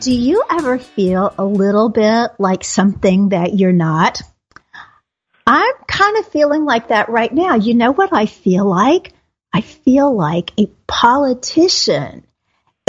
Do you ever feel a little bit like something that you're not? I'm kind of feeling like that right now. You know what I feel like? I feel like a politician.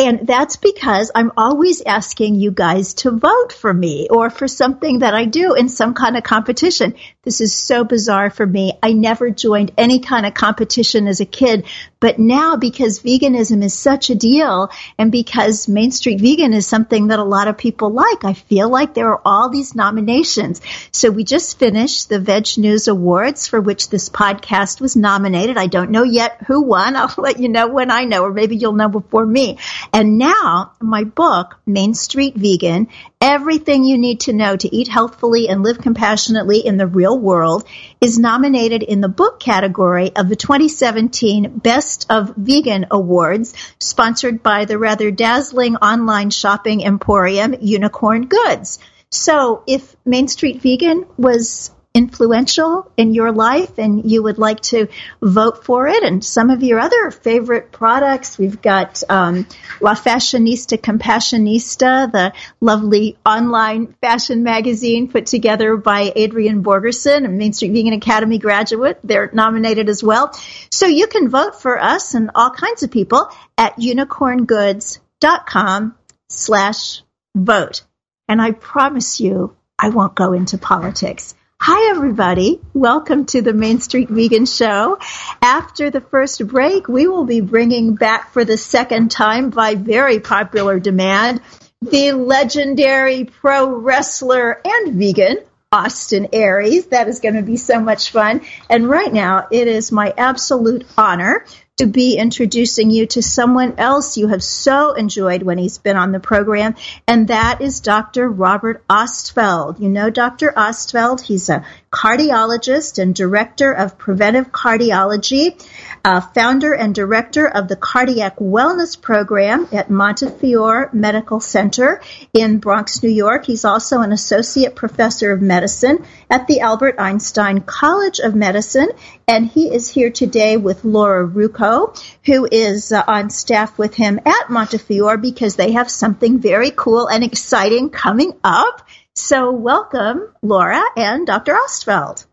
And that's because I'm always asking you guys to vote for me or for something that I do in some kind of competition. This is so bizarre for me. I never joined any kind of competition as a kid, but now because veganism is such a deal and because Main Street Vegan is something that a lot of people like, I feel like there are all these nominations. So we just finished the Veg News Awards for which this podcast was nominated. I don't know yet who won. I'll let you know when I know, or maybe you'll know before me. And now my book, Main Street Vegan, everything you need to know to eat healthfully and live compassionately in the real world is nominated in the book category of the 2017 Best of Vegan Awards, sponsored by the rather dazzling online shopping emporium Unicorn Goods. So if Main Street Vegan was influential in your life and you would like to vote for it. And some of your other favorite products we've got um, la fashionista compassionista the lovely online fashion magazine put together by adrian borgerson a main street vegan academy graduate. They're nominated as well. So you can vote for us and all kinds of people at unicorngoods.com slash vote. And i promise you i won't go into politics Hi, everybody. Welcome to the Main Street Vegan Show. After the first break, we will be bringing back for the second time by very popular demand the legendary pro wrestler and vegan Austin Aries. That is going to be so much fun. And right now, it is my absolute honor to be introducing you to someone else you have so enjoyed when he's been on the program, and that is Dr. Robert Ostfeld. You know Dr. Ostfeld, he's a cardiologist and director of preventive cardiology, uh, founder and director of the cardiac wellness program at Montefiore Medical Center in Bronx, New York. He's also an associate professor of medicine at the Albert Einstein College of Medicine, and he is here today with Laura Rucco, who is uh, on staff with him at Montefiore because they have something very cool and exciting coming up. So, welcome, Laura and Dr. Ostfeld.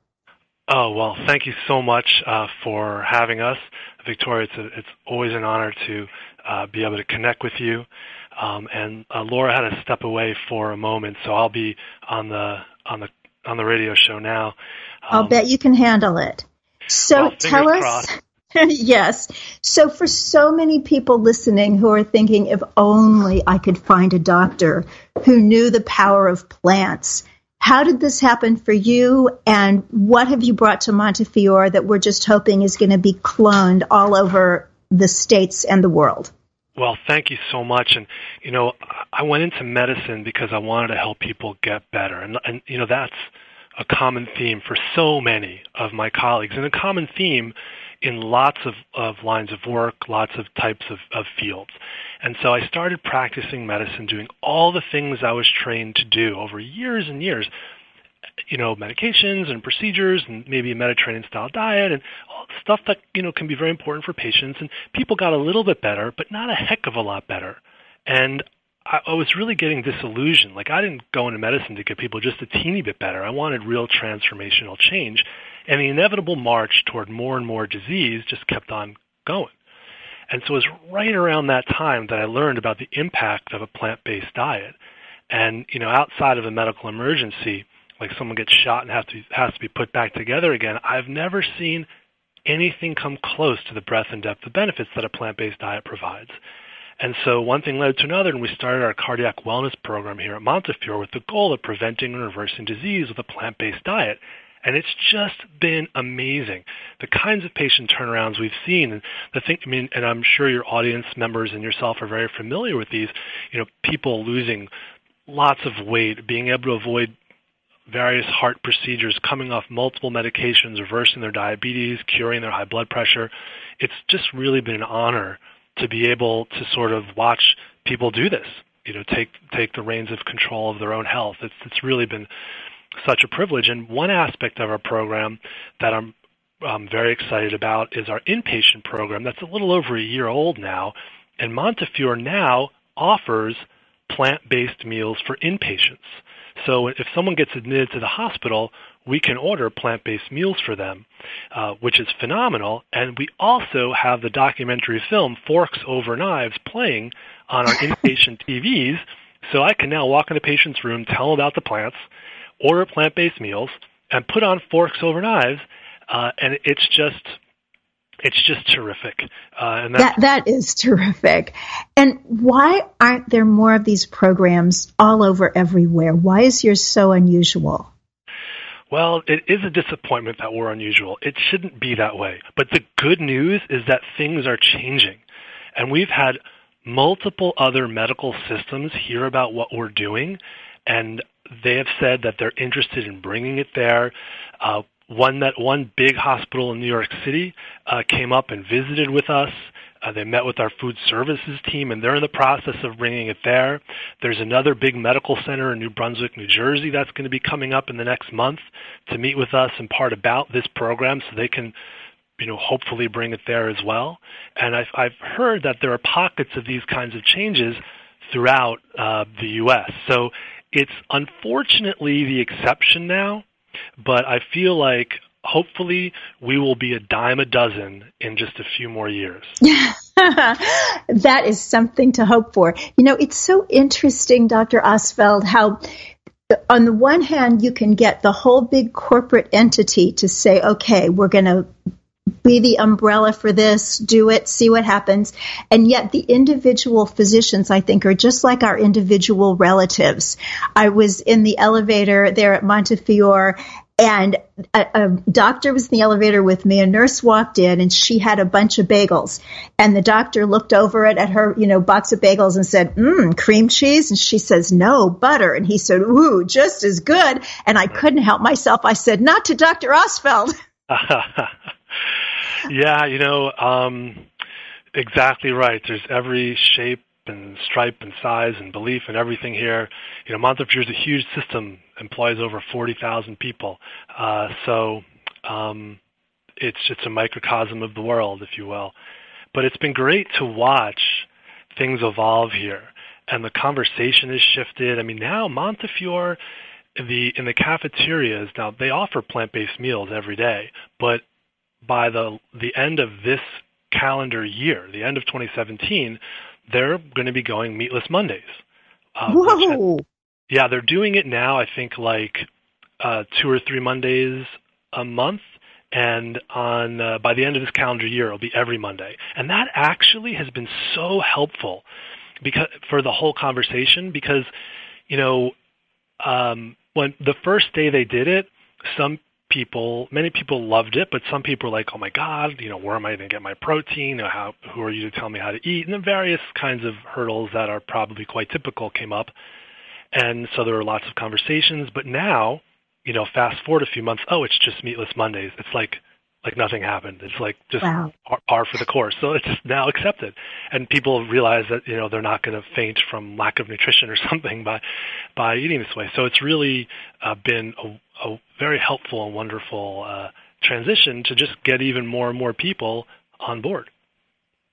Oh, well, thank you so much uh, for having us. Victoria, it's, a, it's always an honor to uh, be able to connect with you. Um, and uh, Laura had to step away for a moment, so I'll be on the on the on the radio show now. Um, I'll bet you can handle it. So well, tell us. yes. So for so many people listening who are thinking, if only I could find a doctor who knew the power of plants. How did this happen for you, and what have you brought to Montefiore that we're just hoping is going to be cloned all over the states and the world? Well, thank you so much. And you know, I went into medicine because I wanted to help people get better, and and you know that's a common theme for so many of my colleagues, and a common theme in lots of, of lines of work, lots of types of, of fields. And so I started practicing medicine, doing all the things I was trained to do over years and years. You know, medications and procedures, and maybe a Mediterranean style diet, and all stuff that you know can be very important for patients. And people got a little bit better, but not a heck of a lot better. And I was really getting disillusioned. Like I didn't go into medicine to get people just a teeny bit better. I wanted real transformational change. And the inevitable march toward more and more disease just kept on going. And so it was right around that time that I learned about the impact of a plant-based diet. And you know, outside of a medical emergency, like someone gets shot and has to has to be put back together again, I've never seen anything come close to the breadth and depth of benefits that a plant-based diet provides. And so one thing led to another, and we started our cardiac wellness program here at Montefiore with the goal of preventing and reversing disease with a plant-based diet. And it's just been amazing. The kinds of patient turnarounds we've seen, and the thing, I mean, and I'm sure your audience members and yourself are very familiar with these, you know, people losing lots of weight, being able to avoid various heart procedures, coming off multiple medications, reversing their diabetes, curing their high blood pressure. It's just really been an honor to be able to sort of watch people do this, you know, take take the reins of control of their own health. It's it's really been such a privilege. And one aspect of our program that I'm um, very excited about is our inpatient program. That's a little over a year old now, and Montefiore now offers plant-based meals for inpatients. So if someone gets admitted to the hospital, we can order plant-based meals for them, uh, which is phenomenal. And we also have the documentary film Forks Over Knives playing on our inpatient TVs. So I can now walk in a patient's room, tell them about the plants, order plant-based meals, and put on Forks Over Knives, uh, and it's just it's just terrific. Uh, and that that is terrific. And why aren't there more of these programs all over everywhere? Why is yours so unusual? Well, it is a disappointment that we're unusual. It shouldn't be that way. But the good news is that things are changing. And we've had multiple other medical systems hear about what we're doing, and they have said that they're interested in bringing it there. Uh, one that one big hospital in New York City uh, came up and visited with us. Uh, they met with our food services team, and they're in the process of bringing it there. There's another big medical center in New Brunswick, New Jersey, that's going to be coming up in the next month to meet with us and part about this program, so they can, you know, hopefully bring it there as well. And I've I've heard that there are pockets of these kinds of changes throughout uh, the U.S. So it's unfortunately the exception now but I feel like hopefully we will be a dime a dozen in just a few more years. that is something to hope for. You know, it's so interesting, Dr. Ostfeld, how on the one hand, you can get the whole big corporate entity to say, okay, we're going to be the umbrella for this, do it, see what happens. And yet the individual physicians, I think, are just like our individual relatives. I was in the elevator there at Montefiore and a, a, doctor was in the elevator with me. A nurse walked in and she had a bunch of bagels. And the doctor looked over it at her, you know, box of bagels and said, mmm, cream cheese? And she says, no, butter. And he said, ooh, just as good. And I couldn't help myself. I said, not to Dr. Ostfeld. yeah, you know, um, exactly right. There's every shape and stripe and size and belief and everything here. You know, Montefiore is a huge system, employs over 40,000 people. Uh, so um, it's just a microcosm of the world, if you will. But it's been great to watch things evolve here, and the conversation has shifted. I mean, now Montefiore, the in the cafeterias now they offer plant-based meals every day, but by the the end of this calendar year, the end of 2017, they're going to be going meatless Mondays. Uh, Whoa! yeah, they're doing it now. I think like uh, two or three Mondays a month, and on uh, by the end of this calendar year, it'll be every Monday. And that actually has been so helpful because for the whole conversation because you know um, when the first day they did it, some people, many people loved it, but some people were like, "Oh my God, you know, where am I going to get my protein? Or how, who are you to tell me how to eat?" And the various kinds of hurdles that are probably quite typical came up, and so there were lots of conversations. But now, you know, fast forward a few months, oh, it's just meatless Mondays. It's like like nothing happened. It's like just wow. par, par for the course. So it's just now accepted, and people realize that you know they're not going to faint from lack of nutrition or something by by eating this way. So it's really uh, been a, a very helpful and wonderful uh, transition to just get even more and more people on board.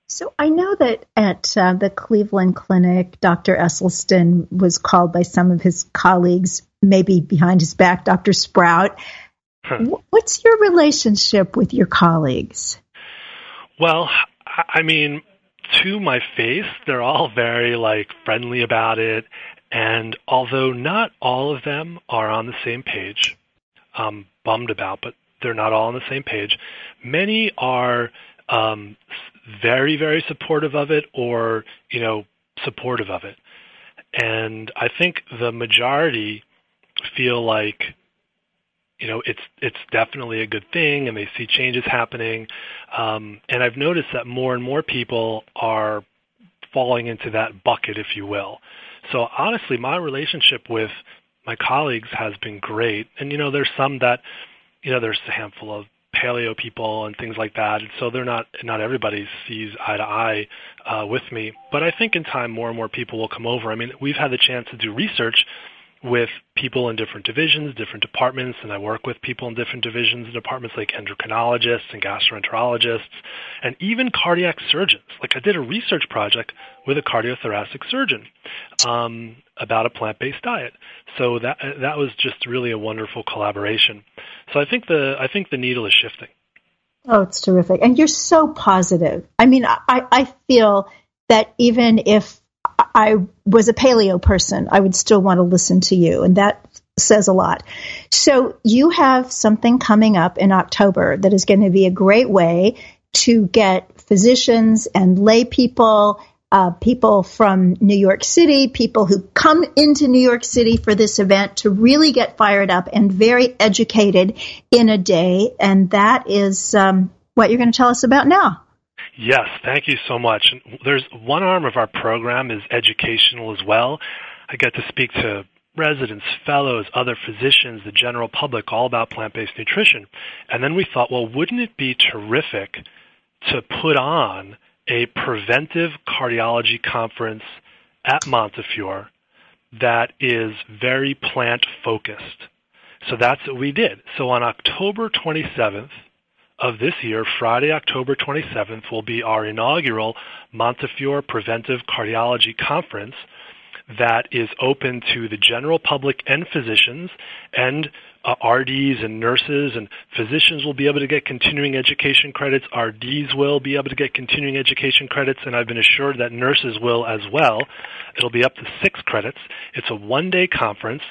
So I know that at uh, the Cleveland Clinic, Dr. Esselstyn was called by some of his colleagues, maybe behind his back, Dr. Sprout. What's your relationship with your colleagues? Well, I mean, to my face, they're all very like friendly about it. And although not all of them are on the same page, I'm bummed about, but they're not all on the same page. Many are um, very, very supportive of it, or you know, supportive of it. And I think the majority feel like you know it's it's definitely a good thing and they see changes happening. Um, and i've noticed that more and more people are falling into that bucket if you will. So honestly my relationship with my colleagues has been great. And you know there's some that you know there's a handful of paleo people and things like that. And so they're not not everybody sees eye to eye uh, with me. But i think in time more and more people will come over. I mean we've had the chance to do research with people in different divisions, different departments, and I work with people in different divisions and departments like endocrinologists and gastroenterologists, and even cardiac surgeons. Like I did a research project with a cardiothoracic surgeon um, about a plant-based diet. So that that was just really a wonderful collaboration. So I think the I think the needle is shifting. Oh, it's terrific, and you're so positive. I mean, I I feel that even if I was a paleo person, I would still want to listen to you. And that says a lot. So you have something coming up in October that is going to be a great way to get physicians and lay people, uh, people from New York City, people who come into New York City for this event to really get fired up and very educated in a day. And that is um, what you're going to tell us about now. Yes, thank you so much. There's one arm of our program is educational as well. I get to speak to residents, fellows, other physicians, the general public, all about plant-based nutrition. And then we thought, well, wouldn't it be terrific to put on a preventive cardiology conference at Montefiore that is very plant focused. So that's what we did. So on October 27th, of this year, Friday, October 27th, will be our inaugural Montefiore Preventive Cardiology Conference that is open to the general public and physicians and uh, RDs and nurses and physicians will be able to get continuing education credits. RDs will be able to get continuing education credits, and I've been assured that nurses will as well. It'll be up to six credits. It's a one day conference,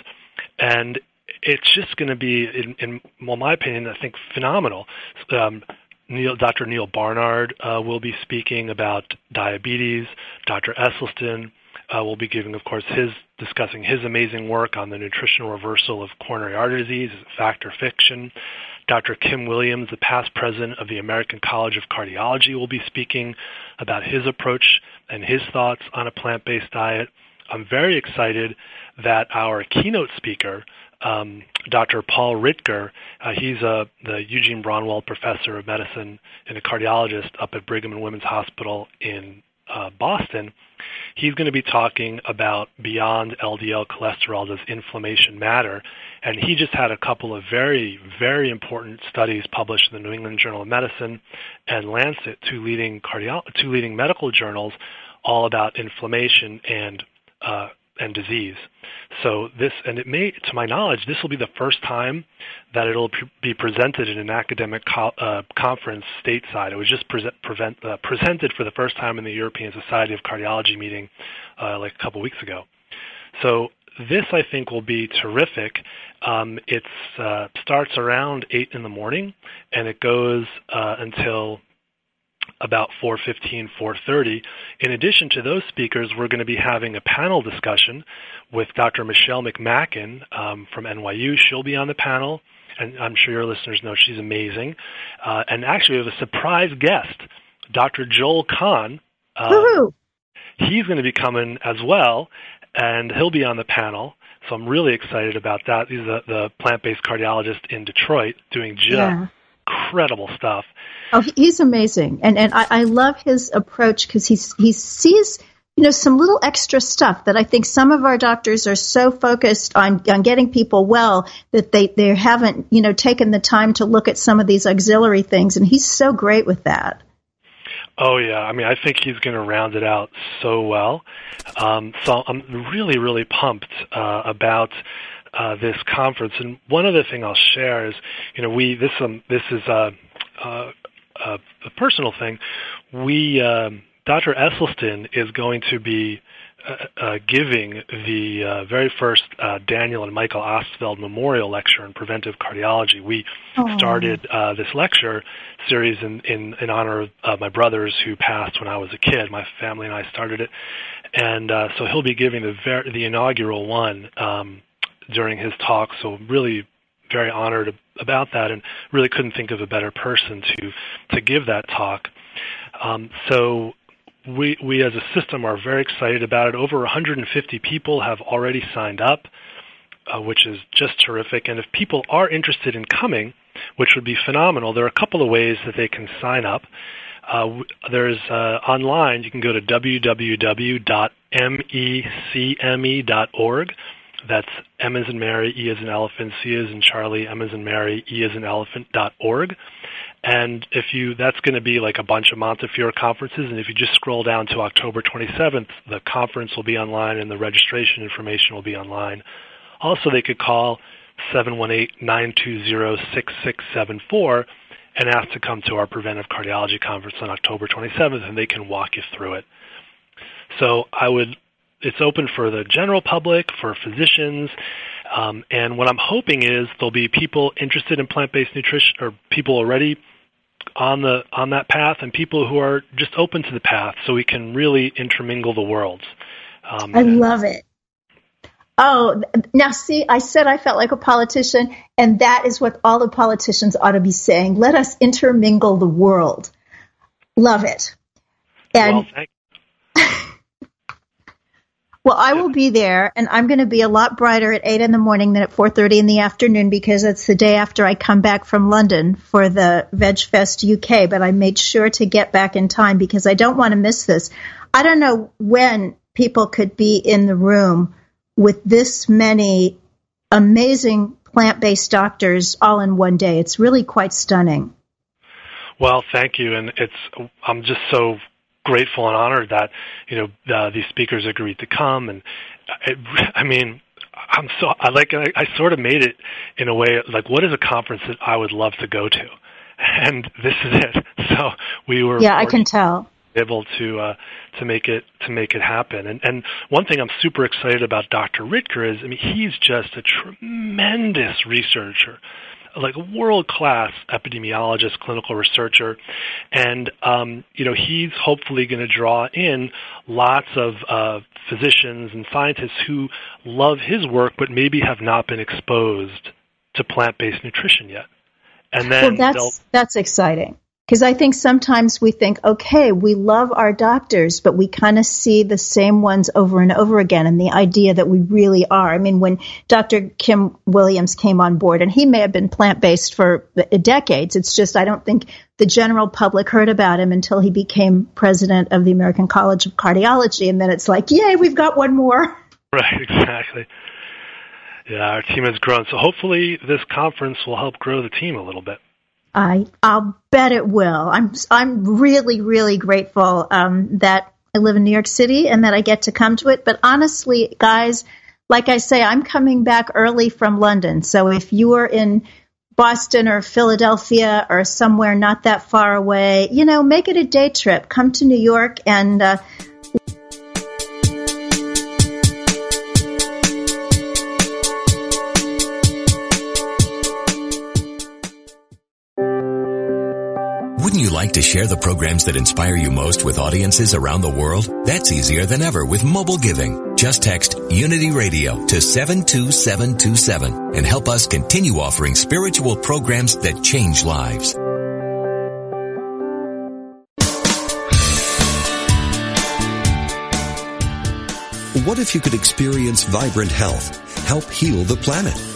and it's just going to be, in, in well, my opinion, I think phenomenal. Um, Neil, Dr. Neal Barnard uh, will be speaking about diabetes. Dr. Esselstyn uh, will be giving, of course, his discussing his amazing work on the nutritional reversal of coronary artery disease, fact or fiction. Dr. Kim Williams, the past president of the American College of Cardiology, will be speaking about his approach and his thoughts on a plant-based diet. I'm very excited that our keynote speaker, um, Dr. Paul Ridker. Uh, he's uh, the Eugene Braunwald Professor of Medicine and a cardiologist up at Brigham and Women's Hospital in uh, Boston. He's going to be talking about beyond LDL cholesterol does inflammation matter, and he just had a couple of very, very important studies published in the New England Journal of Medicine and Lancet, two leading cardio- two leading medical journals, all about inflammation and uh, and disease. So this, and it may, to my knowledge, this will be the first time that it'll pre- be presented in an academic co- uh, conference stateside. It was just pre- prevent, uh, presented for the first time in the European Society of Cardiology meeting uh, like a couple weeks ago. So this, I think, will be terrific. Um, it uh, starts around eight in the morning, and it goes uh, until about 4:15, 4:30. In addition to those speakers, we're going to be having a panel discussion with Dr. Michelle McMacken um, from NYU. She'll be on the panel, and I'm sure your listeners know she's amazing. Uh, and actually, we have a surprise guest, Dr. Joel Kahn. Uh, he's going to be coming as well, and he'll be on the panel. So I'm really excited about that. He's the, the plant-based cardiologist in Detroit doing just yeah. Incredible stuff. Oh, he's amazing, and and I, I love his approach because he's he sees you know some little extra stuff that I think some of our doctors are so focused on on getting people well that they they haven't you know taken the time to look at some of these auxiliary things, and he's so great with that. Oh yeah, I mean I think he's going to round it out so well. Um, so I'm really really pumped uh, about. Uh, this conference, and one other thing I'll share is, you know, we this um, this is uh, uh, a, a personal thing. We um, Dr. Esselstyn is going to be uh, uh, giving the uh, very first uh, Daniel and Michael Ostfeld Memorial Lecture in Preventive Cardiology. We Aww. started uh, this lecture series in, in, in honor of uh, my brothers who passed when I was a kid. My family and I started it, and so he'll be giving the ver- the inaugural one um, during his talk. So really very honored about that and really couldn't think of a better person to to give that talk. Um, so we we as a system are very excited about it. Over 150 people have already signed up, uh, which is just terrific. And if people are interested in coming, which would be phenomenal, there are a couple of ways that they can sign up. Uh, there's uh, online. You can go to www.mecme.org that's M as in Mary, E as in elephant, C as in Charlie, M as in Mary, E as in elephant dot org. And if you, that's going to be like a bunch of Montefiore conferences. And if you just scroll down to October 27th, the conference will be online and the registration information will be online. Also, they could call 718-920-6674 and ask to come to our preventive cardiology conference on October 27th, and they can walk you through it. So I would it's open for the general public, for physicians, um, and what I'm hoping is there'll be people interested in plant-based nutrition, or people already on the on that path, and people who are just open to the path, so we can really intermingle the worlds. Um, I love it. Oh, now see, I said I felt like a politician, and that is what all the politicians ought to be saying. Let us intermingle the world. Love it. And well, well, I will be there, and I'm going to be a lot brighter at eight in the morning than at four thirty in the afternoon because it's the day after I come back from London for the Veg Fest UK. But I made sure to get back in time because I don't want to miss this. I don't know when people could be in the room with this many amazing plant-based doctors all in one day. It's really quite stunning. Well, thank you, and it's I'm just so grateful and honored that you know uh, these speakers agreed to come and it, I mean I'm so I like I, I sort of made it in a way like what is a conference that I would love to go to and this is it so we were yeah I can tell able to uh, to make it to make it happen. And and one thing I'm super excited about Dr. Ridker is I mean he's just a tremendous researcher like a world class epidemiologist, clinical researcher, and um, you know he's hopefully going to draw in lots of uh, physicians and scientists who love his work but maybe have not been exposed to plant based nutrition yet. And then well, that's that's exciting. Because I think sometimes we think, okay, we love our doctors, but we kind of see the same ones over and over again. And the idea that we really are. I mean, when Dr. Kim Williams came on board, and he may have been plant based for decades, it's just I don't think the general public heard about him until he became president of the American College of Cardiology. And then it's like, yay, we've got one more. Right, exactly. Yeah, our team has grown. So hopefully this conference will help grow the team a little bit. I I'll bet it will. I'm I'm really really grateful um, that I live in New York City and that I get to come to it. But honestly, guys, like I say, I'm coming back early from London. So if you are in Boston or Philadelphia or somewhere not that far away, you know, make it a day trip. Come to New York and uh, Wouldn't you like to share the programs that inspire you most with audiences around the world? That's easier than ever with mobile giving. Just text Unity Radio to 72727 and help us continue offering spiritual programs that change lives. What if you could experience vibrant health, help heal the planet?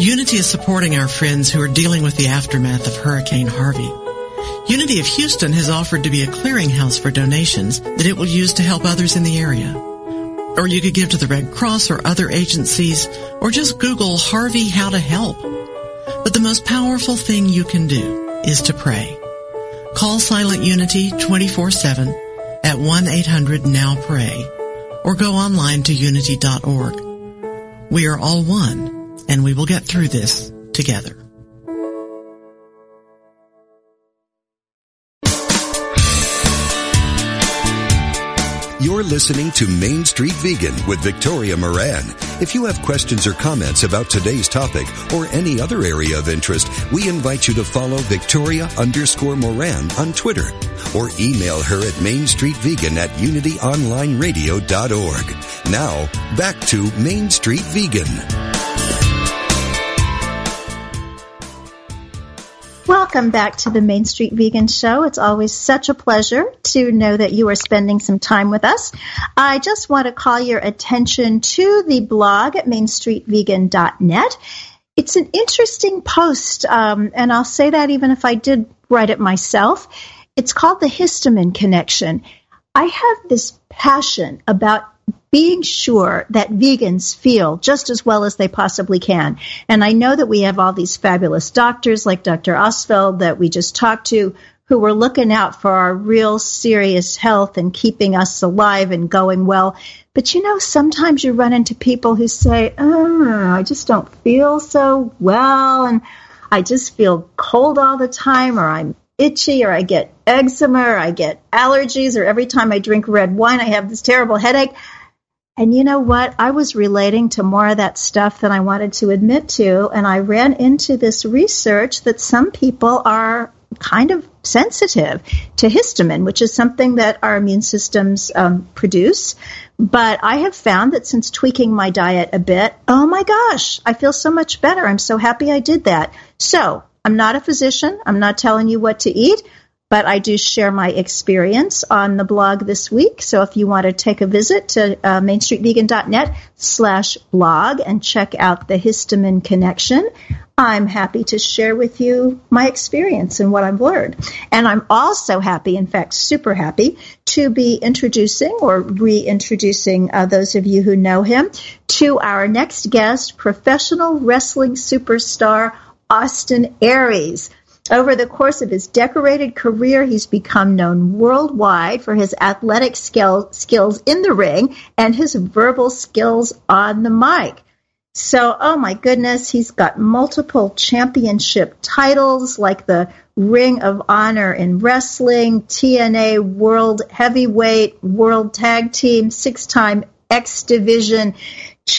Unity is supporting our friends who are dealing with the aftermath of Hurricane Harvey. Unity of Houston has offered to be a clearinghouse for donations that it will use to help others in the area. Or you could give to the Red Cross or other agencies, or just Google Harvey how to help. But the most powerful thing you can do is to pray. Call Silent Unity 24-7 at 1-800-NOW-PRAY or go online to unity.org. We are all one and we will get through this together. You're listening to Main Street Vegan with Victoria Moran. If you have questions or comments about today's topic or any other area of interest, we invite you to follow Victoria underscore Moran on Twitter or email her at mainstreetvegan at unityonlineradio.org. Now, back to Main Street Vegan. Welcome back to the Main Street Vegan Show. It's always such a pleasure to know that you are spending some time with us. I just want to call your attention to the blog at mainstreetvegan.net. It's an interesting post, um, and I'll say that even if I did write it myself. It's called the histamine connection. I have this passion about being sure that vegans feel just as well as they possibly can. And I know that we have all these fabulous doctors like Dr. Ostfeld that we just talked to who were looking out for our real serious health and keeping us alive and going well. But you know, sometimes you run into people who say, oh, I just don't feel so well and I just feel cold all the time or I'm itchy or I get eczema or I get allergies or every time I drink red wine I have this terrible headache. And you know what? I was relating to more of that stuff than I wanted to admit to. And I ran into this research that some people are kind of sensitive to histamine, which is something that our immune systems um, produce. But I have found that since tweaking my diet a bit, oh my gosh, I feel so much better. I'm so happy I did that. So I'm not a physician. I'm not telling you what to eat but I do share my experience on the blog this week. So if you want to take a visit to uh, mainstreetvegan.net slash blog and check out the histamine connection, I'm happy to share with you my experience and what I've learned. And I'm also happy, in fact, super happy, to be introducing or reintroducing uh, those of you who know him to our next guest, professional wrestling superstar Austin Aries. Over the course of his decorated career, he's become known worldwide for his athletic skill, skills in the ring and his verbal skills on the mic. So, oh my goodness, he's got multiple championship titles like the Ring of Honor in wrestling, TNA World Heavyweight, World Tag Team, six time X Division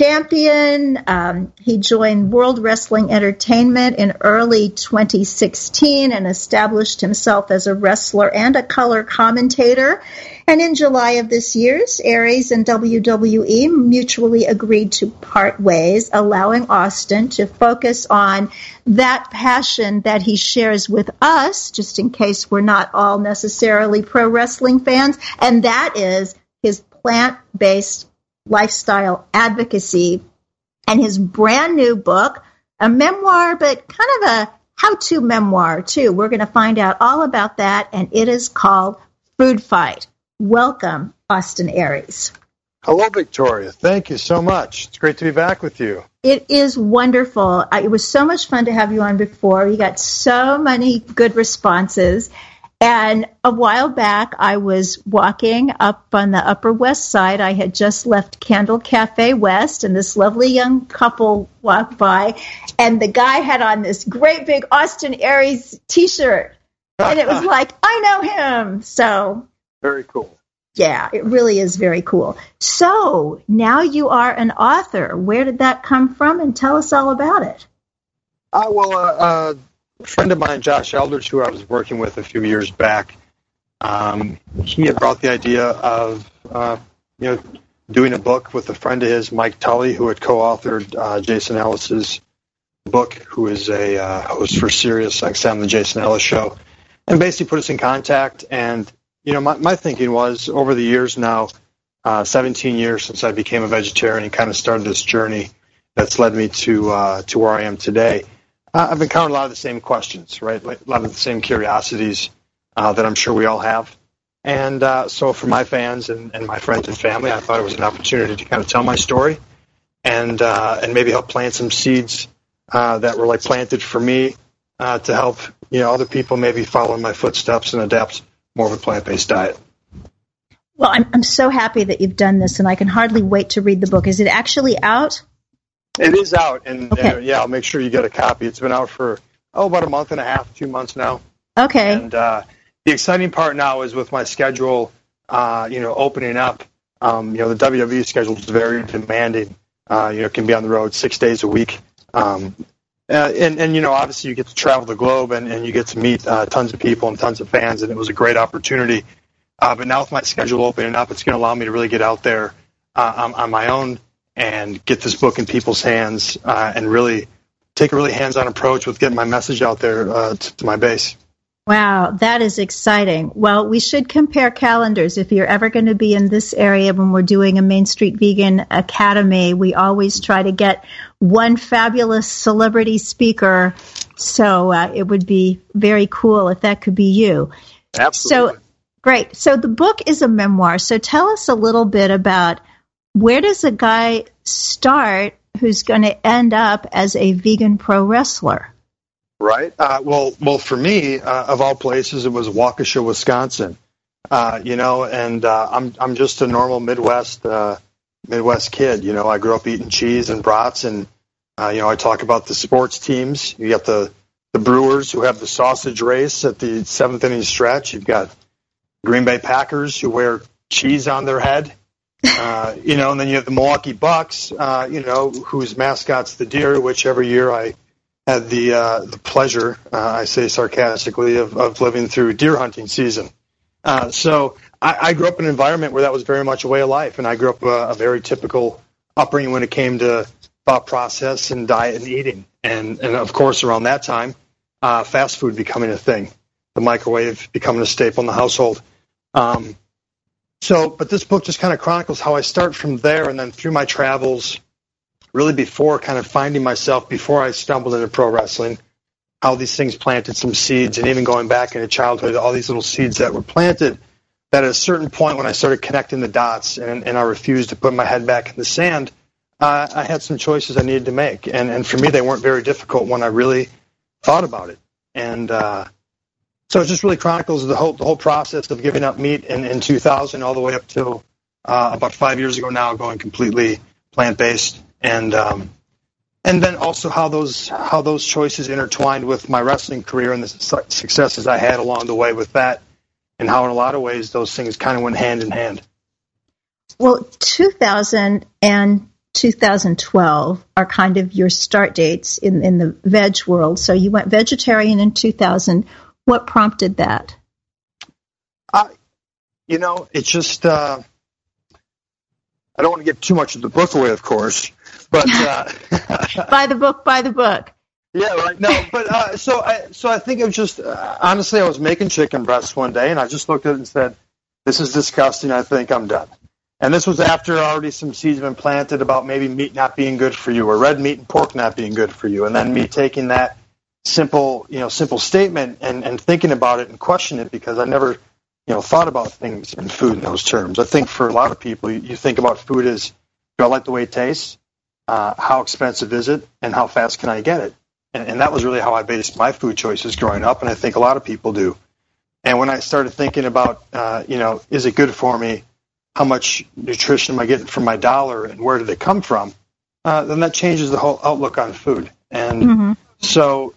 champion. Um, he joined World Wrestling Entertainment in early 2016 and established himself as a wrestler and a color commentator. And in July of this year, Aries and WWE mutually agreed to part ways, allowing Austin to focus on that passion that he shares with us, just in case we're not all necessarily pro wrestling fans, and that is his plant based lifestyle advocacy, and his brand new book, a memoir, but kind of a how to memoir, too. We're going to find out all about that, and it is called Food Fight. Welcome, Austin Aries. Hello, Victoria. Thank you so much. It's great to be back with you. It is wonderful. It was so much fun to have you on before. You got so many good responses. And a while back, I was walking up on the Upper West Side. I had just left Candle Cafe West, and this lovely young couple walked by, and the guy had on this great big Austin Aries T-shirt, and it was like I know him. So very cool. Yeah, it really is very cool. So now you are an author. Where did that come from? And tell us all about it. Uh, well, uh, uh friend of mine, Josh Eldridge, who I was working with a few years back, um, he had brought the idea of uh, you know doing a book with a friend of his, Mike Tully, who had co-authored uh, Jason Ellis's book, who is a uh, host for Sirius XM, the Jason Ellis Show, and basically put us in contact. And you know, my, my thinking was over the years now, uh, 17 years since I became a vegetarian and kind of started this journey that's led me to uh, to where I am today uh, I've encountered a lot of the same questions, right? A lot of the same curiosities uh, that I'm sure we all have. And uh, so for my fans and, and my friends and family, I thought it was an opportunity to kind of tell my story and uh, and maybe help plant some seeds uh, that were like planted for me uh, to help you know other people maybe follow in my footsteps and adapt more of a plant-based diet. Well, I'm I'm so happy that you've done this, and I can hardly wait to read the book. Is it actually out? It is out, and okay. uh, yeah, I'll make sure you get a copy. It's been out for oh about a month and a half, two months now. Okay. And uh, the exciting part now is with my schedule, uh, you know, opening up. Um, you know, the WWE schedule is very demanding. Uh, you know, can be on the road six days a week. Um, uh, and, and you know, obviously, you get to travel the globe and, and you get to meet uh, tons of people and tons of fans, and it was a great opportunity. Uh, but now with my schedule opening up, it's going to allow me to really get out there uh, on, on my own and get this book in people's hands uh, and really take a really hands-on approach with getting my message out there uh, to, to my base. Wow, that is exciting. Well, we should compare calendars. If you're ever going to be in this area when we're doing a Main Street Vegan Academy, we always try to get one fabulous celebrity speaker. So uh, it would be very cool if that could be you. Absolutely. So great. So the book is a memoir. So tell us a little bit about where does a guy start who's going to end up as a vegan pro wrestler? Right. Uh, well, well, for me, uh, of all places, it was Waukesha, Wisconsin. Uh, you know, and uh, I'm I'm just a normal Midwest uh, Midwest kid. You know, I grew up eating cheese and brats, and uh, you know, I talk about the sports teams. You got the the Brewers who have the sausage race at the seventh inning stretch. You've got Green Bay Packers who wear cheese on their head. Uh, you know, and then you have the Milwaukee Bucks, uh, you know, whose mascot's the deer, which every year I had the uh, the pleasure, uh, I say sarcastically, of, of living through deer hunting season. Uh, so I, I grew up in an environment where that was very much a way of life, and I grew up a, a very typical upbringing when it came to thought process and diet and eating, and and of course around that time, uh, fast food becoming a thing, the microwave becoming a staple in the household. Um, so, but this book just kind of chronicles how I start from there and then through my travels, really before kind of finding myself, before I stumbled into pro wrestling, how these things planted some seeds, and even going back into childhood, all these little seeds that were planted. That at a certain point, when I started connecting the dots and, and I refused to put my head back in the sand, uh, I had some choices I needed to make. And, and for me, they weren't very difficult when I really thought about it. And, uh, so it just really chronicles the whole the whole process of giving up meat in, in 2000 all the way up to uh, about five years ago now, going completely plant based, and um, and then also how those how those choices intertwined with my wrestling career and the su- successes I had along the way with that, and how in a lot of ways those things kind of went hand in hand. well, 2000 and 2012 are kind of your start dates in, in the veg world. So you went vegetarian in 2000. What prompted that? Uh, you know, it's just, uh, I don't want to give too much of the book away, of course, but. Uh, buy the book, buy the book. Yeah, right. No, but uh, so I so I think it was just uh, honestly, I was making chicken breasts one day, and I just looked at it and said, "This is disgusting. I think I'm done." And this was after already some seeds had been planted about maybe meat not being good for you or red meat and pork not being good for you. And then me taking that simple, you know, simple statement and, and thinking about it and questioning it because I never, you know, thought about things in food in those terms. I think for a lot of people, you, you think about food as, do I like the way it tastes? Uh, how expensive is it? And how fast can I get it? And, and that was really how I based my food choices growing up. And I think a lot of people do. And when I started thinking about, uh, you know, is it good for me? how much nutrition am I getting from my dollar and where did it come from, uh, then that changes the whole outlook on food. And mm-hmm. so,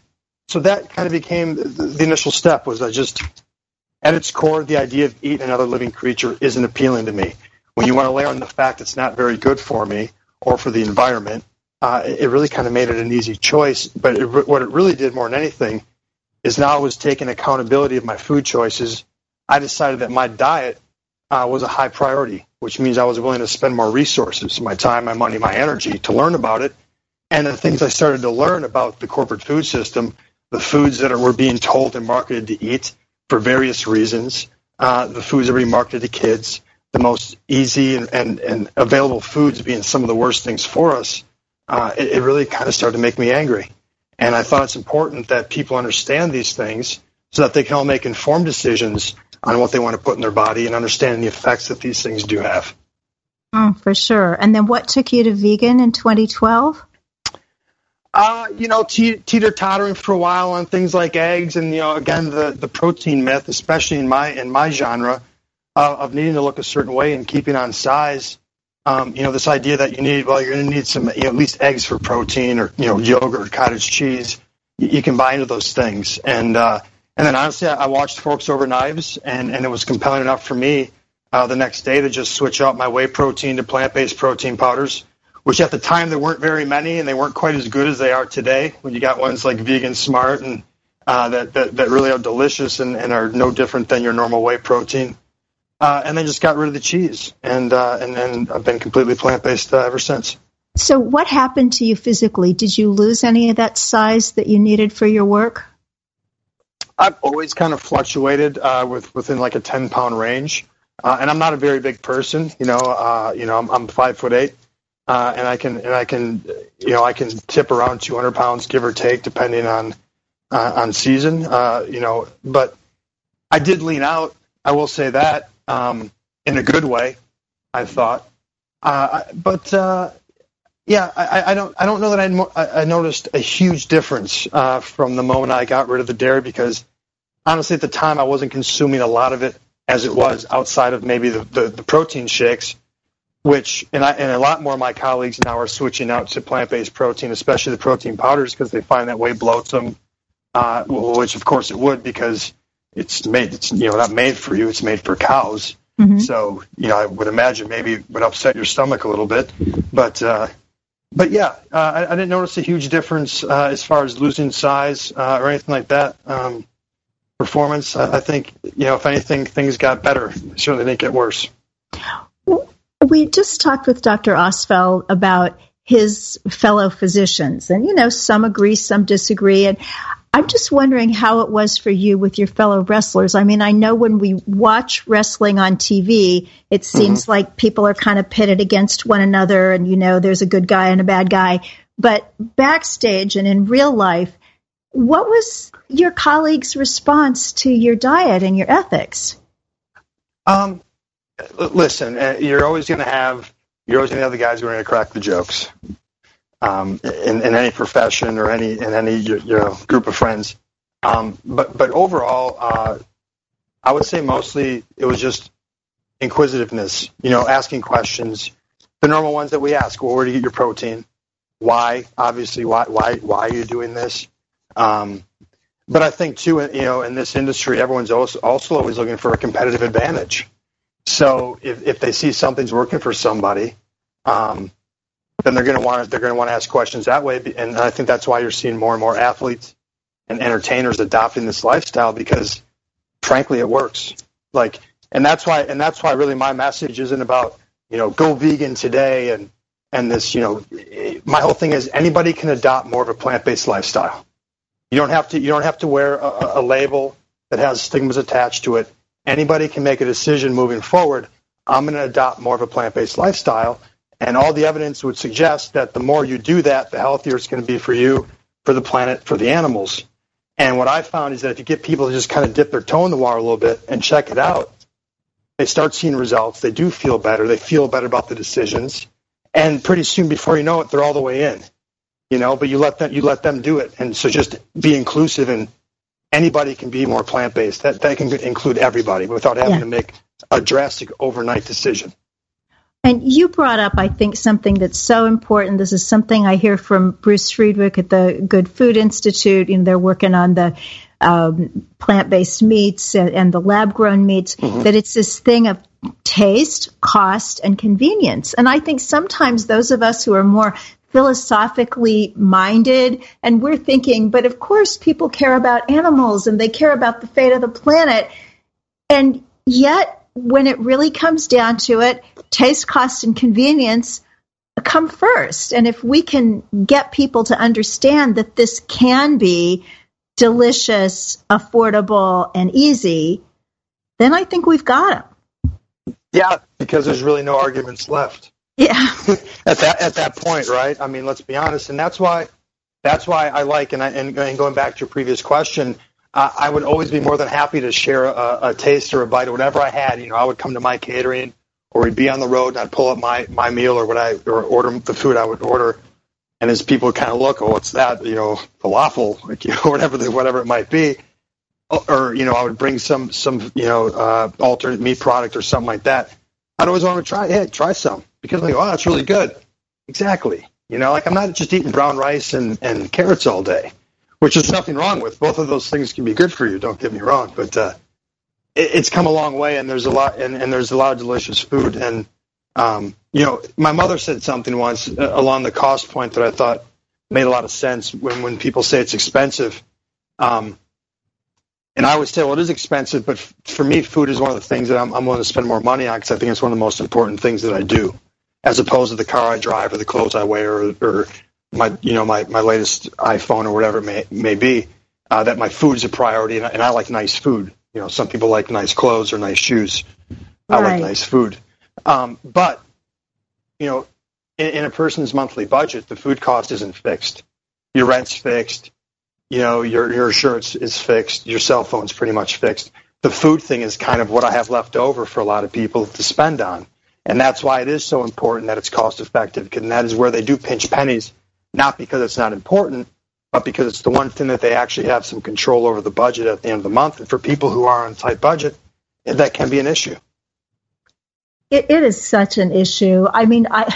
so that kind of became the, initial step. Was I just at its core, the idea of eating another living creature isn't appealing to me. When you want to layer on the fact it's not very good for me or for the environment, uh, it really kind of made it an easy choice. But it, what it really did more than anything is now I was taking accountability of my food choices. I decided that my diet uh, was a high priority, which means I was willing to spend more resources, my time, my money, my energy to learn about it. And the things I started to learn about the corporate food system, the foods that are, were being told and marketed to eat for various reasons, uh, the foods that are being marketed to kids, the most easy and, and, and available foods being some of the worst things for us, uh, it, it really kind of started to make me angry. And I thought it's important that people understand these things so that they can all make informed decisions on what they want to put in their body and understand the effects that these things do have. Mm, for sure. And then what took you to vegan in 2012? Uh, you know, te- teeter tottering for a while on things like eggs, and you know, again, the, the protein myth, especially in my in my genre, uh, of needing to look a certain way and keeping on size. Um, you know, this idea that you need, well, you're going to need some, you know, at least eggs for protein, or you know, yogurt, or cottage cheese. You, you can buy into those things, and uh, and then honestly, I watched Forks Over Knives, and, and it was compelling enough for me uh, the next day to just switch out my whey protein to plant based protein powders, which at the time there weren't very many, and they weren't quite as good as they are today when you got ones like Vegan Smart and uh, that, that, that really are delicious and, and are no different than your normal whey protein. Uh, and then just got rid of the cheese, and uh, and then I've been completely plant based uh, ever since. So, what happened to you physically? Did you lose any of that size that you needed for your work? I've always kind of fluctuated uh, with within like a ten pound range, uh, and I'm not a very big person. You know, uh, you know, I'm, I'm five foot eight, uh, and I can and I can, you know, I can tip around 200 pounds, give or take, depending on uh, on season. Uh, you know, but I did lean out. I will say that um, in a good way. I thought, uh, but uh, yeah, I, I, don't. I don't know that I, I noticed a huge difference uh, from the moment I got rid of the dairy because honestly, at the time, I wasn't consuming a lot of it as it was outside of maybe the, the, the protein shakes, which and I and a lot more of my colleagues now are switching out to plant-based protein, especially the protein powders, because they find that whey bloats them. Uh, which of course it would because it's made. It's you know not made for you. It's made for cows. Mm-hmm. So you know I would imagine maybe it would upset your stomach a little bit, but. Uh, but yeah, uh, I, I, didn't notice a huge difference uh, as far as losing size uh, or anything like that. Um, performance, I, I, think, you know, if anything, things got better. Certainly didn't get worse. We just talked with Dr. Ostfeld about his fellow physicians, and you know, some agree, some disagree, and I'm just wondering how it was for you with your fellow wrestlers. I mean, I know when we watch wrestling on TV, it seems mm-hmm. like people are kind of pitted against one another and, you know, there's a good guy and a bad guy. But backstage and in real life, what was your colleagues' response to your diet and your ethics? Um, listen, uh, you're always going to have you're always going to have the guys who are going to crack the jokes um, in, in, any profession or any in any you know, group of friends. Um, but but overall, uh, I would say mostly it was just inquisitiveness. You know, asking questions, the normal ones that we ask. Well, where do you get your protein? Why? Obviously, why why why are you doing this? Um, but I think too, you know, in this industry, everyone's also, also always looking for a competitive advantage. So if, if they see something's working for somebody, um, then they're going to want to they're going to want to ask questions that way. And I think that's why you're seeing more and more athletes and entertainers adopting this lifestyle because, frankly, it works. Like, and that's why and that's why really my message isn't about you know go vegan today and and this you know my whole thing is anybody can adopt more of a plant based lifestyle. You don't have to you don't have to wear a, a label that has stigmas attached to it. Anybody can make a decision moving forward. I'm going to adopt more of a plant based lifestyle and all the evidence would suggest that the more you do that, the healthier it's going to be for you, for the planet, for the animals. And what I found is that if you get people to just kind of dip their toe in the water a little bit and check it out, they start seeing results. They do feel better. They feel better about the decisions. And pretty soon, before you know it, they're all the way in. You know, but you let them you let them do it. And so just be inclusive and anybody can be more plant based. That that can include everybody without having yeah. to make a drastic overnight decision. And you brought up, I think, something that's so important. This is something I hear from Bruce Friedrich at the Good Food Institute. You know, they're working on the um, plant-based meats and, and the lab-grown meats. Mm-hmm. That it's this thing of taste, cost, and convenience. And I think sometimes those of us who are more philosophically minded and we're thinking, but of course people care about animals and they care about the fate of the planet. And yet when it really comes down to it, taste, cost, and convenience come first. And if we can get people to understand that this can be delicious, affordable, and easy, then I think we've got them. Yeah, because there's really no arguments left. Yeah. at that at that point, right? I mean, let's be honest, and that's why that's why I like and I, and, and going back to your previous question, uh, I would always be more than happy to share a, a taste or a bite or whatever I had. You know, I would come to my catering or we'd be on the road and I'd pull up my, my meal or what I or order the food I would order. And as people kind of look, oh, what's that? You know, falafel, like, you know, whatever the, whatever it might be. Or, you know, I would bring some, some, you know, uh, alternate meat product or something like that. I'd always want to try, hey, try some because I'm like, oh, that's really good. Exactly. You know, like I'm not just eating brown rice and, and carrots all day which is nothing wrong with. Both of those things can be good for you. Don't get me wrong, but uh, it, it's come a long way, and there's a lot, and, and there's a lot of delicious food. And um, you know, my mother said something once uh, along the cost point that I thought made a lot of sense when when people say it's expensive. Um, and I always say, well, it is expensive, but f- for me, food is one of the things that I'm, I'm willing to spend more money on because I think it's one of the most important things that I do, as opposed to the car I drive or the clothes I wear or, or my you know my, my latest iPhone or whatever it may may be, uh, that my food's a priority, and I, and I like nice food. You know, some people like nice clothes or nice shoes. I right. like nice food, um, but you know, in, in a person's monthly budget, the food cost isn't fixed. Your rent's fixed. You know, your your insurance is fixed. Your cell phone's pretty much fixed. The food thing is kind of what I have left over for a lot of people to spend on. And that's why it is so important that it's cost effective, and that is where they do pinch pennies not because it's not important, but because it's the one thing that they actually have some control over the budget at the end of the month. And for people who are on tight budget, that can be an issue. It, it is such an issue. I mean, I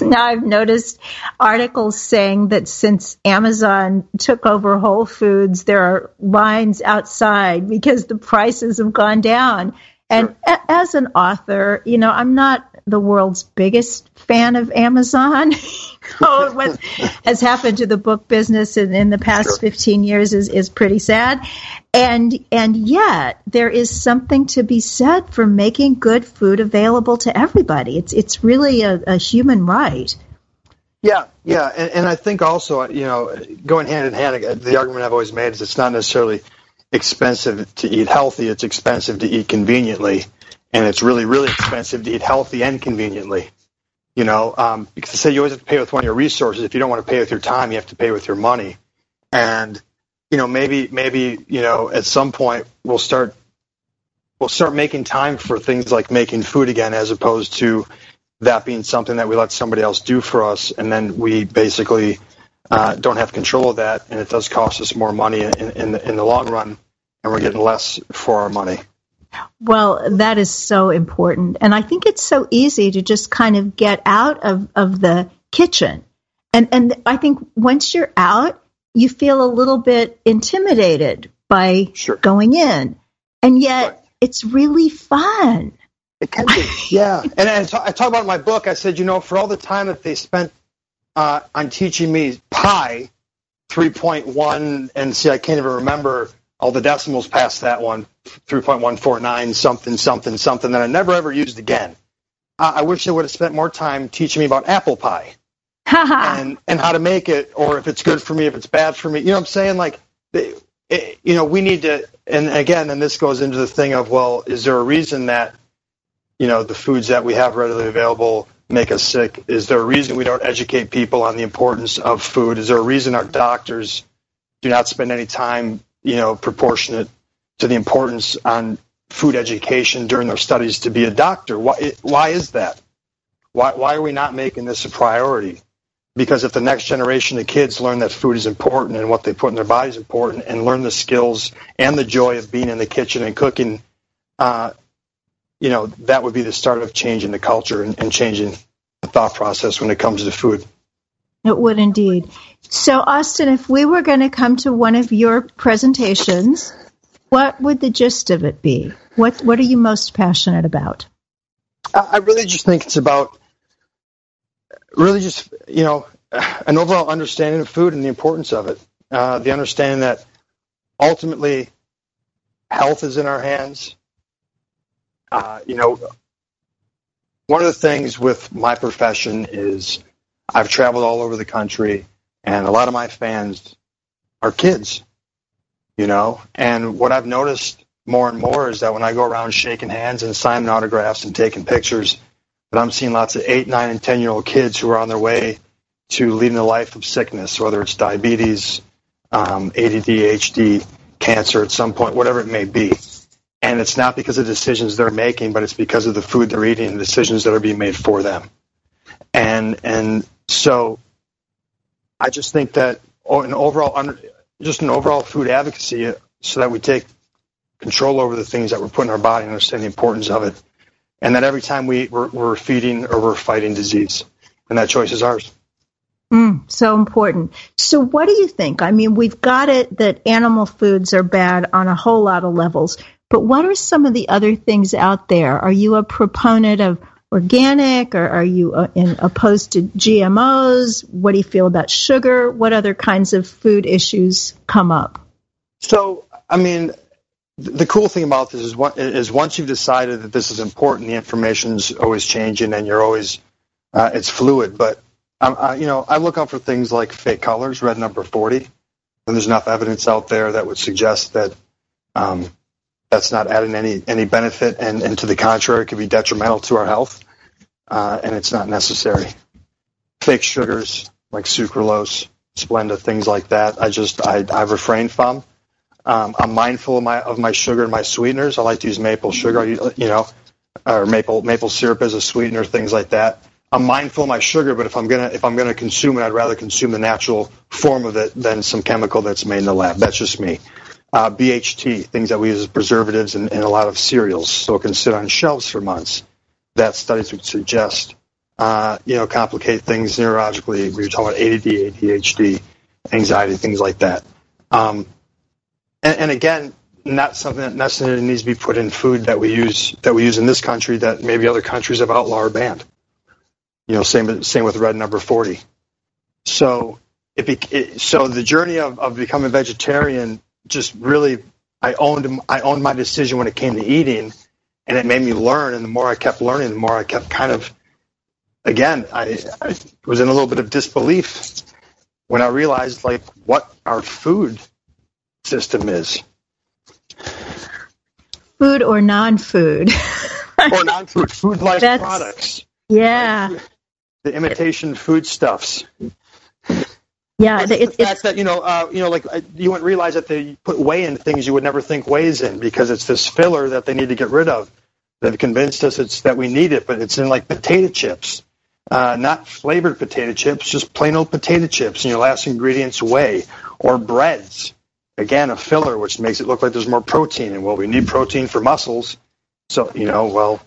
now I've noticed articles saying that since Amazon took over Whole Foods, there are lines outside because the prices have gone down. And sure. a, as an author, you know, I'm not the world's biggest fan of Amazon. oh, what has happened to the book business in, in the past sure. 15 years is, is pretty sad. And, and yet there is something to be said for making good food available to everybody. It's, it's really a, a human right. Yeah, yeah, and, and I think also, you know, going hand in hand, uh, the argument I've always made is it's not necessarily expensive to eat healthy; it's expensive to eat conveniently, and it's really, really expensive to eat healthy and conveniently. You know, um, because they say you always have to pay with one of your resources. If you don't want to pay with your time, you have to pay with your money. And you know, maybe maybe you know at some point we'll start we'll start making time for things like making food again, as opposed to that being something that we let somebody else do for us, and then we basically uh, don't have control of that, and it does cost us more money in, in, in the long run, and we're getting less for our money. Well, that is so important. And I think it's so easy to just kind of get out of, of the kitchen. And, and I think once you're out, you feel a little bit intimidated by sure. going in. And yet right. it's really fun. It can be, yeah. And I, t- I talk about in my book. I said, you know, for all the time that they spent uh, on teaching me pi, three point one, and see, I can't even remember all the decimals past that one, three point one four nine something something something that I never ever used again. Uh, I wish they would have spent more time teaching me about apple pie and and how to make it, or if it's good for me, if it's bad for me. You know what I'm saying? Like, it, it, you know, we need to. And again, and this goes into the thing of, well, is there a reason that you know, the foods that we have readily available make us sick? Is there a reason we don't educate people on the importance of food? Is there a reason our doctors do not spend any time, you know, proportionate to the importance on food education during their studies to be a doctor? Why, why is that? Why, why are we not making this a priority? Because if the next generation of kids learn that food is important and what they put in their body is important and learn the skills and the joy of being in the kitchen and cooking, uh, you know, that would be the start of changing the culture and, and changing the thought process when it comes to food. It would indeed. So, Austin, if we were going to come to one of your presentations, what would the gist of it be? What What are you most passionate about? I really just think it's about really just you know an overall understanding of food and the importance of it. Uh, the understanding that ultimately health is in our hands. Uh, you know, one of the things with my profession is I've traveled all over the country, and a lot of my fans are kids. You know, and what I've noticed more and more is that when I go around shaking hands and signing autographs and taking pictures, that I'm seeing lots of eight, nine, and ten year old kids who are on their way to leading a life of sickness, whether it's diabetes, um, ADD, HD, cancer at some point, whatever it may be. And it's not because of decisions they're making, but it's because of the food they're eating and decisions that are being made for them. And and so I just think that an overall just an overall food advocacy so that we take control over the things that we're putting in our body and understand the importance of it. And that every time we, we're, we're feeding or we're fighting disease. And that choice is ours. Mm, so important. So, what do you think? I mean, we've got it that animal foods are bad on a whole lot of levels, but what are some of the other things out there? Are you a proponent of organic or are you uh, in, opposed to GMOs? What do you feel about sugar? What other kinds of food issues come up? So, I mean, the cool thing about this is, is once you've decided that this is important, the information's always changing and you're always uh, it's fluid. But um, I, you know, I look out for things like fake colors, red number forty, and there's enough evidence out there that would suggest that um, that's not adding any any benefit, and, and to the contrary, it could be detrimental to our health, uh, and it's not necessary. Fake sugars like sucralose, Splenda, things like that. I just I, I refrain from. Um, I'm mindful of my of my sugar and my sweeteners. I like to use maple sugar, you know, or maple maple syrup as a sweetener, things like that. I'm mindful of my sugar, but if I'm gonna if I'm gonna consume it, I'd rather consume the natural form of it than some chemical that's made in the lab. That's just me. Uh, BHT, things that we use as preservatives in, in, a lot of cereals, so it can sit on shelves for months. That studies would suggest, uh, you know, complicate things neurologically. We were talking about ADD, ADHD, anxiety, things like that. Um, and, and again, not something that necessarily needs to be put in food that we use that we use in this country that maybe other countries have outlawed or banned. You know, same same with red number forty. So it, it so the journey of, of becoming vegetarian just really I owned I owned my decision when it came to eating, and it made me learn. And the more I kept learning, the more I kept kind of again I, I was in a little bit of disbelief when I realized like what our food system is. Food or non-food. or non-food, food-like products. Yeah the imitation foodstuffs. Yeah, the, the fact that you know, uh, you know, like uh, you wouldn't realize that they put whey in things you would never think whey's in because it's this filler that they need to get rid of. They've convinced us it's that we need it, but it's in like potato chips, uh, not flavored potato chips, just plain old potato chips. And your last ingredient's whey or breads. Again, a filler, which makes it look like there's more protein. And well, we need protein for muscles, so you know, well,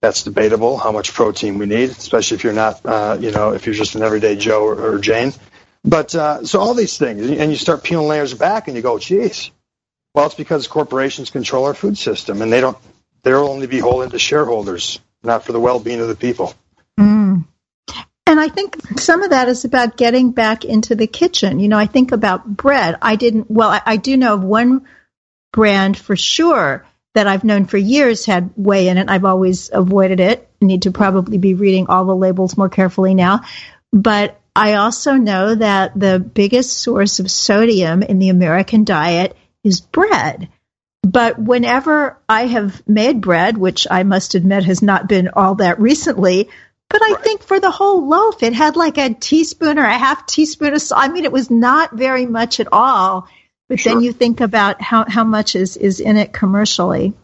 that's debatable how much protein we need, especially if you're not, uh, you know, if you're just an everyday Joe or, or Jane. But uh, so all these things, and you start peeling layers back, and you go, geez, well, it's because corporations control our food system, and they don't they're only beholden to shareholders, not for the well-being of the people. Mm. And I think some of that is about getting back into the kitchen. You know, I think about bread. I didn't, well, I, I do know of one brand for sure that I've known for years had whey in it. I've always avoided it. Need to probably be reading all the labels more carefully now. But I also know that the biggest source of sodium in the American diet is bread. But whenever I have made bread, which I must admit has not been all that recently, but I think for the whole loaf, it had like a teaspoon or a half teaspoon of salt. I mean, it was not very much at all. But sure. then you think about how, how much is, is in it commercially.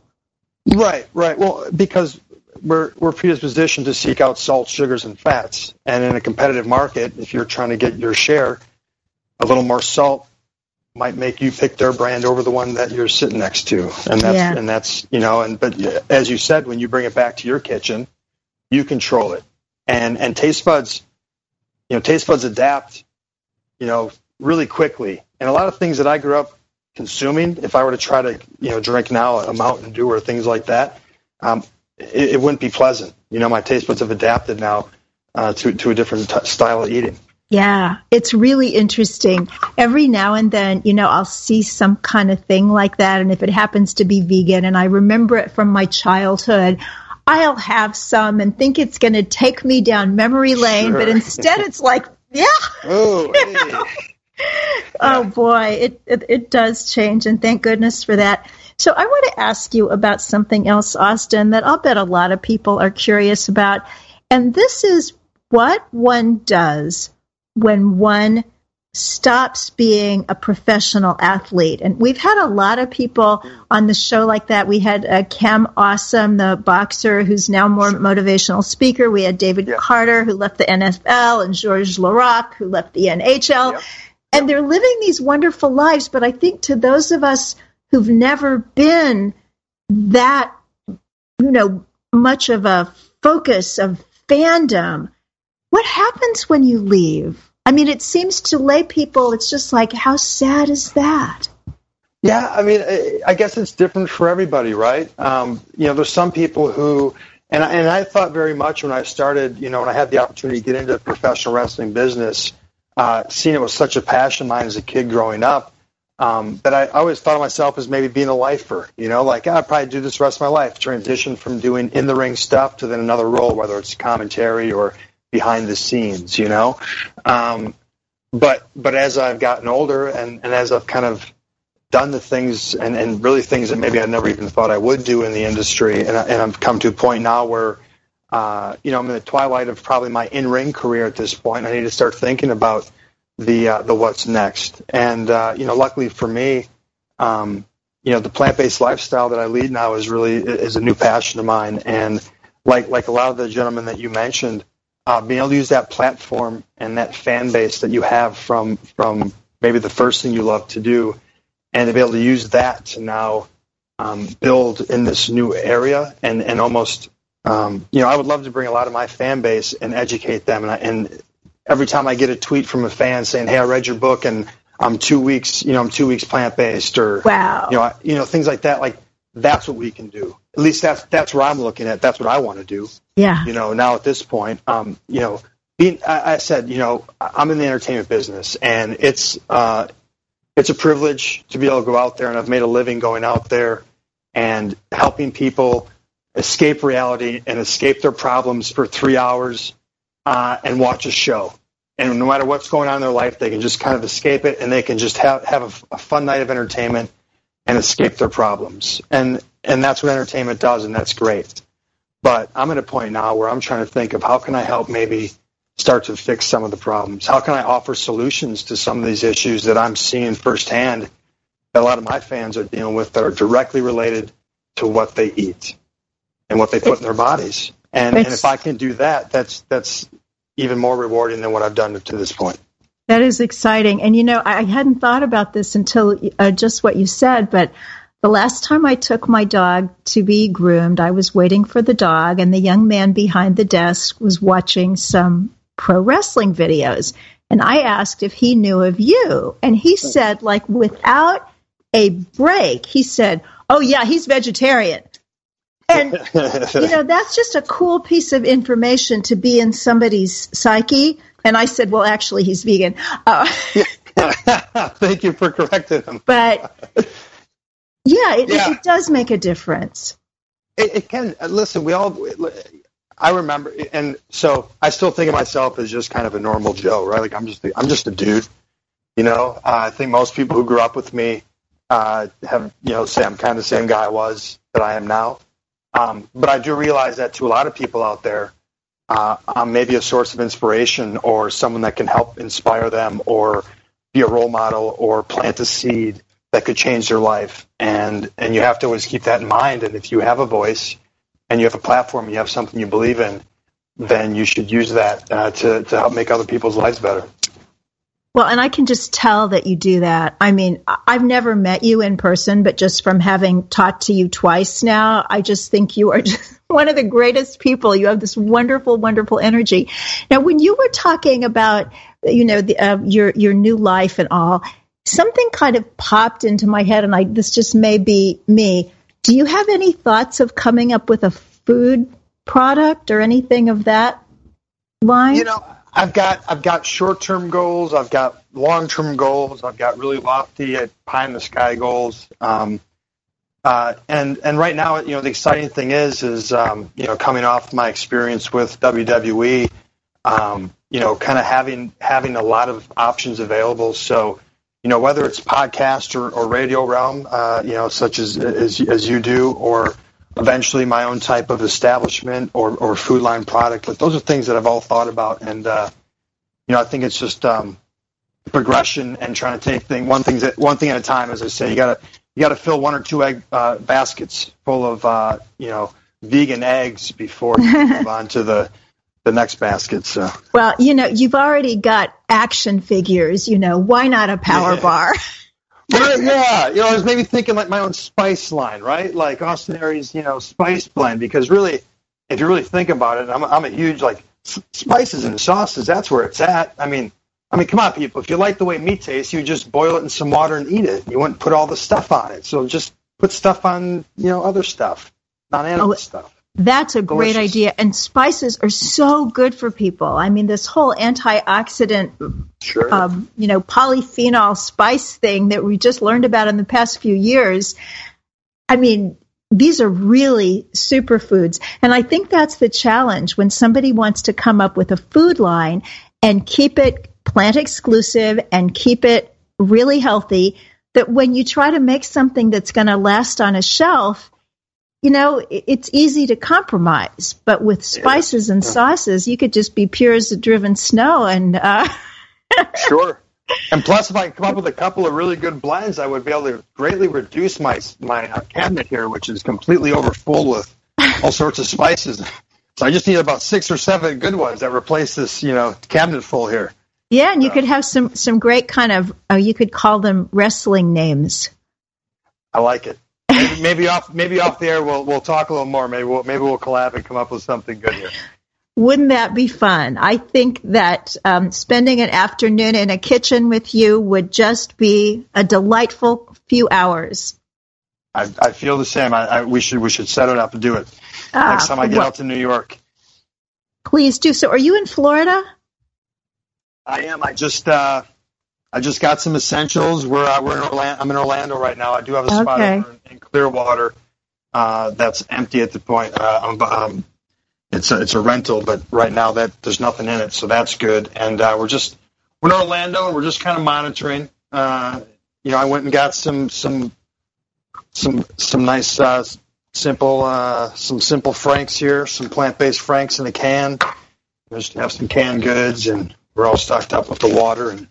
Right, right. Well, because we're, we're predispositioned to seek out salt, sugars, and fats. And in a competitive market, if you're trying to get your share, a little more salt might make you pick their brand over the one that you're sitting next to. And that's, yeah. and that's, you know, and, but as you said, when you bring it back to your kitchen, you control it. And, and taste buds, you know, taste buds adapt, you know, really quickly. And a lot of things that I grew up consuming, if I were to try to, you know, drink now a Mountain Dew or things like that, um, it, it, wouldn't be pleasant. You know, my taste buds have adapted now uh, to to a different t- style of eating. Yeah, it's really interesting. Every now and then, you know, I'll see some kind of thing like that, and if it happens to be vegan, and I remember it from my childhood, I'll have some and think it's going to take me down memory lane, sure. but instead it's like, yeah. Oh, hey. oh boy, it, it, it does change, and thank goodness for that. So I want to ask you about something else, Austin, that I'll bet a lot of people are curious about, and this is what one does when one stops being a professional athlete. And we've had a lot of people on the show like that. We had uh, Cam Awesome, the boxer, who's now more motivational speaker. We had David yeah. Carter, who left the NFL, and Georges Laraque, who left the NHL. Yeah and they're living these wonderful lives. But I think to those of us who've never been that, you know, much of a focus of fandom, what happens when you leave? I mean, it seems to lay people, it's just like, how sad is that? Yeah, I mean, I guess it's different for everybody, right? Um, you know, there's some people who, and I, and I thought very much when I started, you know, when I had the opportunity to get into the professional wrestling business, uh, seeing it was such a passion of mine as a kid growing up um, that I, I always thought of myself as maybe being a lifer. You know, like I'd probably do this rest of my life. Transition from doing in the ring stuff to then another role, whether it's commentary or behind the scenes. You know, um, but but as I've gotten older and, and as I've kind of done the things and, and really things that maybe I never even thought I would do in the industry, and, I, and I've come to a point now where uh, you know, I'm in the twilight of probably my in-ring career at this point. I need to start thinking about the uh, the what's next. And uh, you know, luckily for me, um, you know, the plant-based lifestyle that I lead now is really is a new passion of mine. And like like a lot of the gentlemen that you mentioned, uh, being able to use that platform and that fan base that you have from from maybe the first thing you love to do, and to be able to use that to now um, build in this new area and and almost um, you know, I would love to bring a lot of my fan base and educate them. And, I, and every time I get a tweet from a fan saying, "Hey, I read your book and I'm two weeks, you know, I'm two weeks plant based," or wow, you know, I, you know, things like that. Like that's what we can do. At least that's that's where I'm looking at. That's what I want to do. Yeah. You know, now at this point, um, you know, being, I, I said, you know, I'm in the entertainment business, and it's uh, it's a privilege to be able to go out there, and I've made a living going out there and helping people escape reality and escape their problems for three hours uh, and watch a show. And no matter what's going on in their life, they can just kind of escape it and they can just have, have a, a fun night of entertainment and escape their problems. And, and that's what entertainment does, and that's great. But I'm at a point now where I'm trying to think of how can I help maybe start to fix some of the problems? How can I offer solutions to some of these issues that I'm seeing firsthand that a lot of my fans are dealing with that are directly related to what they eat? and what they put in their bodies. And, and if I can do that, that's that's even more rewarding than what I've done to this point. That is exciting. And you know, I hadn't thought about this until uh, just what you said, but the last time I took my dog to be groomed, I was waiting for the dog, and the young man behind the desk was watching some pro wrestling videos. And I asked if he knew of you. And he said, like, without a break, he said, Oh, yeah, he's vegetarian. And you know that's just a cool piece of information to be in somebody's psyche. And I said, well, actually, he's vegan. Uh, Thank you for correcting him. But yeah, it, yeah. It, it does make a difference. It, it, can. Listen, we all. I remember, and so I still think of myself as just kind of a normal Joe, right? Like I'm just, I'm just a dude. You know, uh, I think most people who grew up with me uh, have, you know, say I'm kind of the same guy I was that I am now. Um, but I do realize that to a lot of people out there, uh, I'm maybe a source of inspiration or someone that can help inspire them or be a role model or plant a seed that could change their life. And and you have to always keep that in mind. And if you have a voice and you have a platform, you have something you believe in, then you should use that uh, to to help make other people's lives better. Well, and I can just tell that you do that. I mean, I've never met you in person, but just from having talked to you twice now, I just think you are one of the greatest people. You have this wonderful, wonderful energy. Now, when you were talking about, you know, the, uh, your your new life and all, something kind of popped into my head, and I this just may be me. Do you have any thoughts of coming up with a food product or anything of that line? You know, I've got I've got short term goals. I've got long term goals. I've got really lofty, uh, pie in the sky goals. Um, uh, and and right now, you know, the exciting thing is is um, you know coming off my experience with WWE, um, you know, kind of having having a lot of options available. So, you know, whether it's podcast or, or radio realm, uh, you know, such as, as as you do, or eventually my own type of establishment or, or food line product. But those are things that I've all thought about, and uh, you know, I think it's just um, progression and trying to take thing one things at one thing at a time. As I say, you gotta you gotta fill one or two egg uh, baskets full of uh, you know vegan eggs before you move on to the the next basket. So well, you know, you've already got action figures. You know, why not a power yeah. bar? Yeah, you know, I was maybe thinking like my own spice line, right? Like Austin Aries, you know, spice blend. Because really, if you really think about it, I'm, I'm a huge like spices and sauces. That's where it's at. I mean, I mean, come on, people. If you like the way meat tastes, you just boil it in some water and eat it. You wouldn't put all the stuff on it. So just put stuff on, you know, other stuff, not animal oh, stuff. That's a great idea. And spices are so good for people. I mean, this whole antioxidant, sure. um, you know, polyphenol spice thing that we just learned about in the past few years. I mean, these are really superfoods. And I think that's the challenge when somebody wants to come up with a food line and keep it plant exclusive and keep it really healthy. That when you try to make something that's going to last on a shelf, you know, it's easy to compromise, but with spices and sauces, you could just be pure as the driven snow. And uh... sure. And plus, if I come up with a couple of really good blends, I would be able to greatly reduce my my uh, cabinet here, which is completely overfull with all sorts of spices. So I just need about six or seven good ones that replace this, you know, cabinet full here. Yeah, and you could have some some great kind of uh, you could call them wrestling names. I like it maybe, maybe off maybe off the air we'll we'll talk a little more. Maybe we'll maybe we'll collab and come up with something good here. Wouldn't that be fun? I think that um, spending an afternoon in a kitchen with you would just be a delightful few hours. I, I feel the same. I, I, we should we should set it up and do it ah, next time I get well, out to New York. Please do so. Are you in Florida? I am. I just uh, I just got some essentials. We're uh, we're in Orlando. I'm in Orlando right now. I do have a spot okay. over in, Clearwater uh, that's empty at the point. Uh, um, um, it's a, it's a rental, but right now that there's nothing in it, so that's good. And uh, we're just we're in Orlando, and we're just kind of monitoring. Uh, you know, I went and got some some some some nice uh, simple uh, some simple franks here, some plant based franks in a can. Just have some canned goods, and we're all stocked up with the water and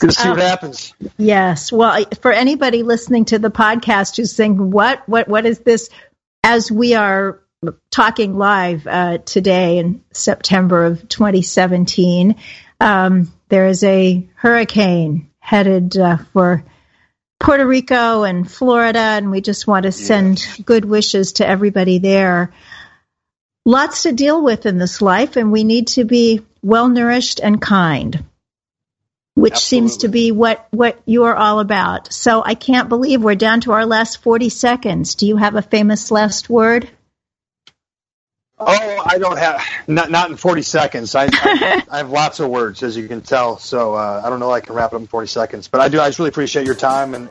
See what oh. happens. Yes. Well, for anybody listening to the podcast who's saying, "What? What? What is this?" As we are talking live uh, today in September of 2017, um, there is a hurricane headed uh, for Puerto Rico and Florida, and we just want to send good wishes to everybody there. Lots to deal with in this life, and we need to be well nourished and kind. Which Absolutely. seems to be what, what you're all about. So I can't believe we're down to our last 40 seconds. Do you have a famous last word? Oh, I don't have not not in 40 seconds. I I, I have lots of words, as you can tell. So uh, I don't know. I can wrap it up in 40 seconds, but I do. I just really appreciate your time and.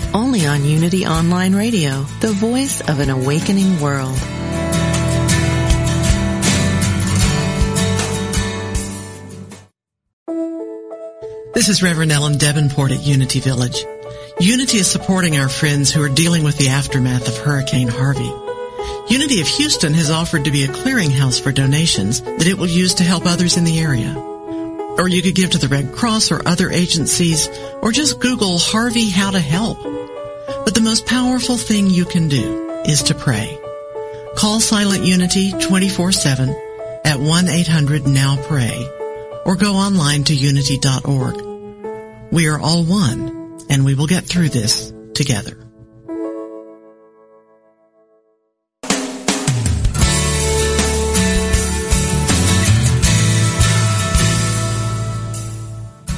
only on Unity Online Radio, the voice of an awakening world. This is Reverend Ellen Debenport at Unity Village. Unity is supporting our friends who are dealing with the aftermath of Hurricane Harvey. Unity of Houston has offered to be a clearinghouse for donations that it will use to help others in the area. Or you could give to the Red Cross or other agencies, or just Google Harvey How to Help. But the most powerful thing you can do is to pray. Call Silent Unity 24-7 at 1-800-NOW-PRAY or go online to unity.org. We are all one and we will get through this together.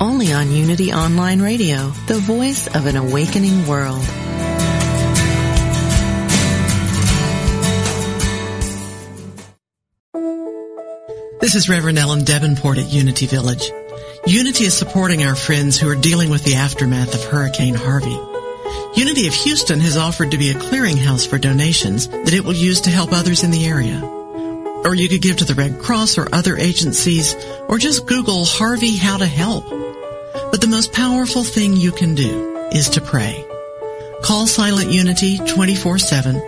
only on Unity Online Radio, the voice of an awakening world. This is Reverend Ellen Debenport at Unity Village. Unity is supporting our friends who are dealing with the aftermath of Hurricane Harvey. Unity of Houston has offered to be a clearinghouse for donations that it will use to help others in the area. Or you could give to the Red Cross or other agencies, or just Google Harvey How to Help. But the most powerful thing you can do is to pray. Call Silent Unity 24-7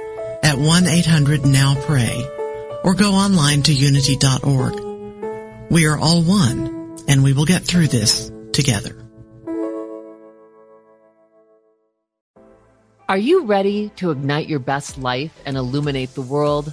at 1-800-NOW-PRAY or go online to unity.org. We are all one and we will get through this together. Are you ready to ignite your best life and illuminate the world?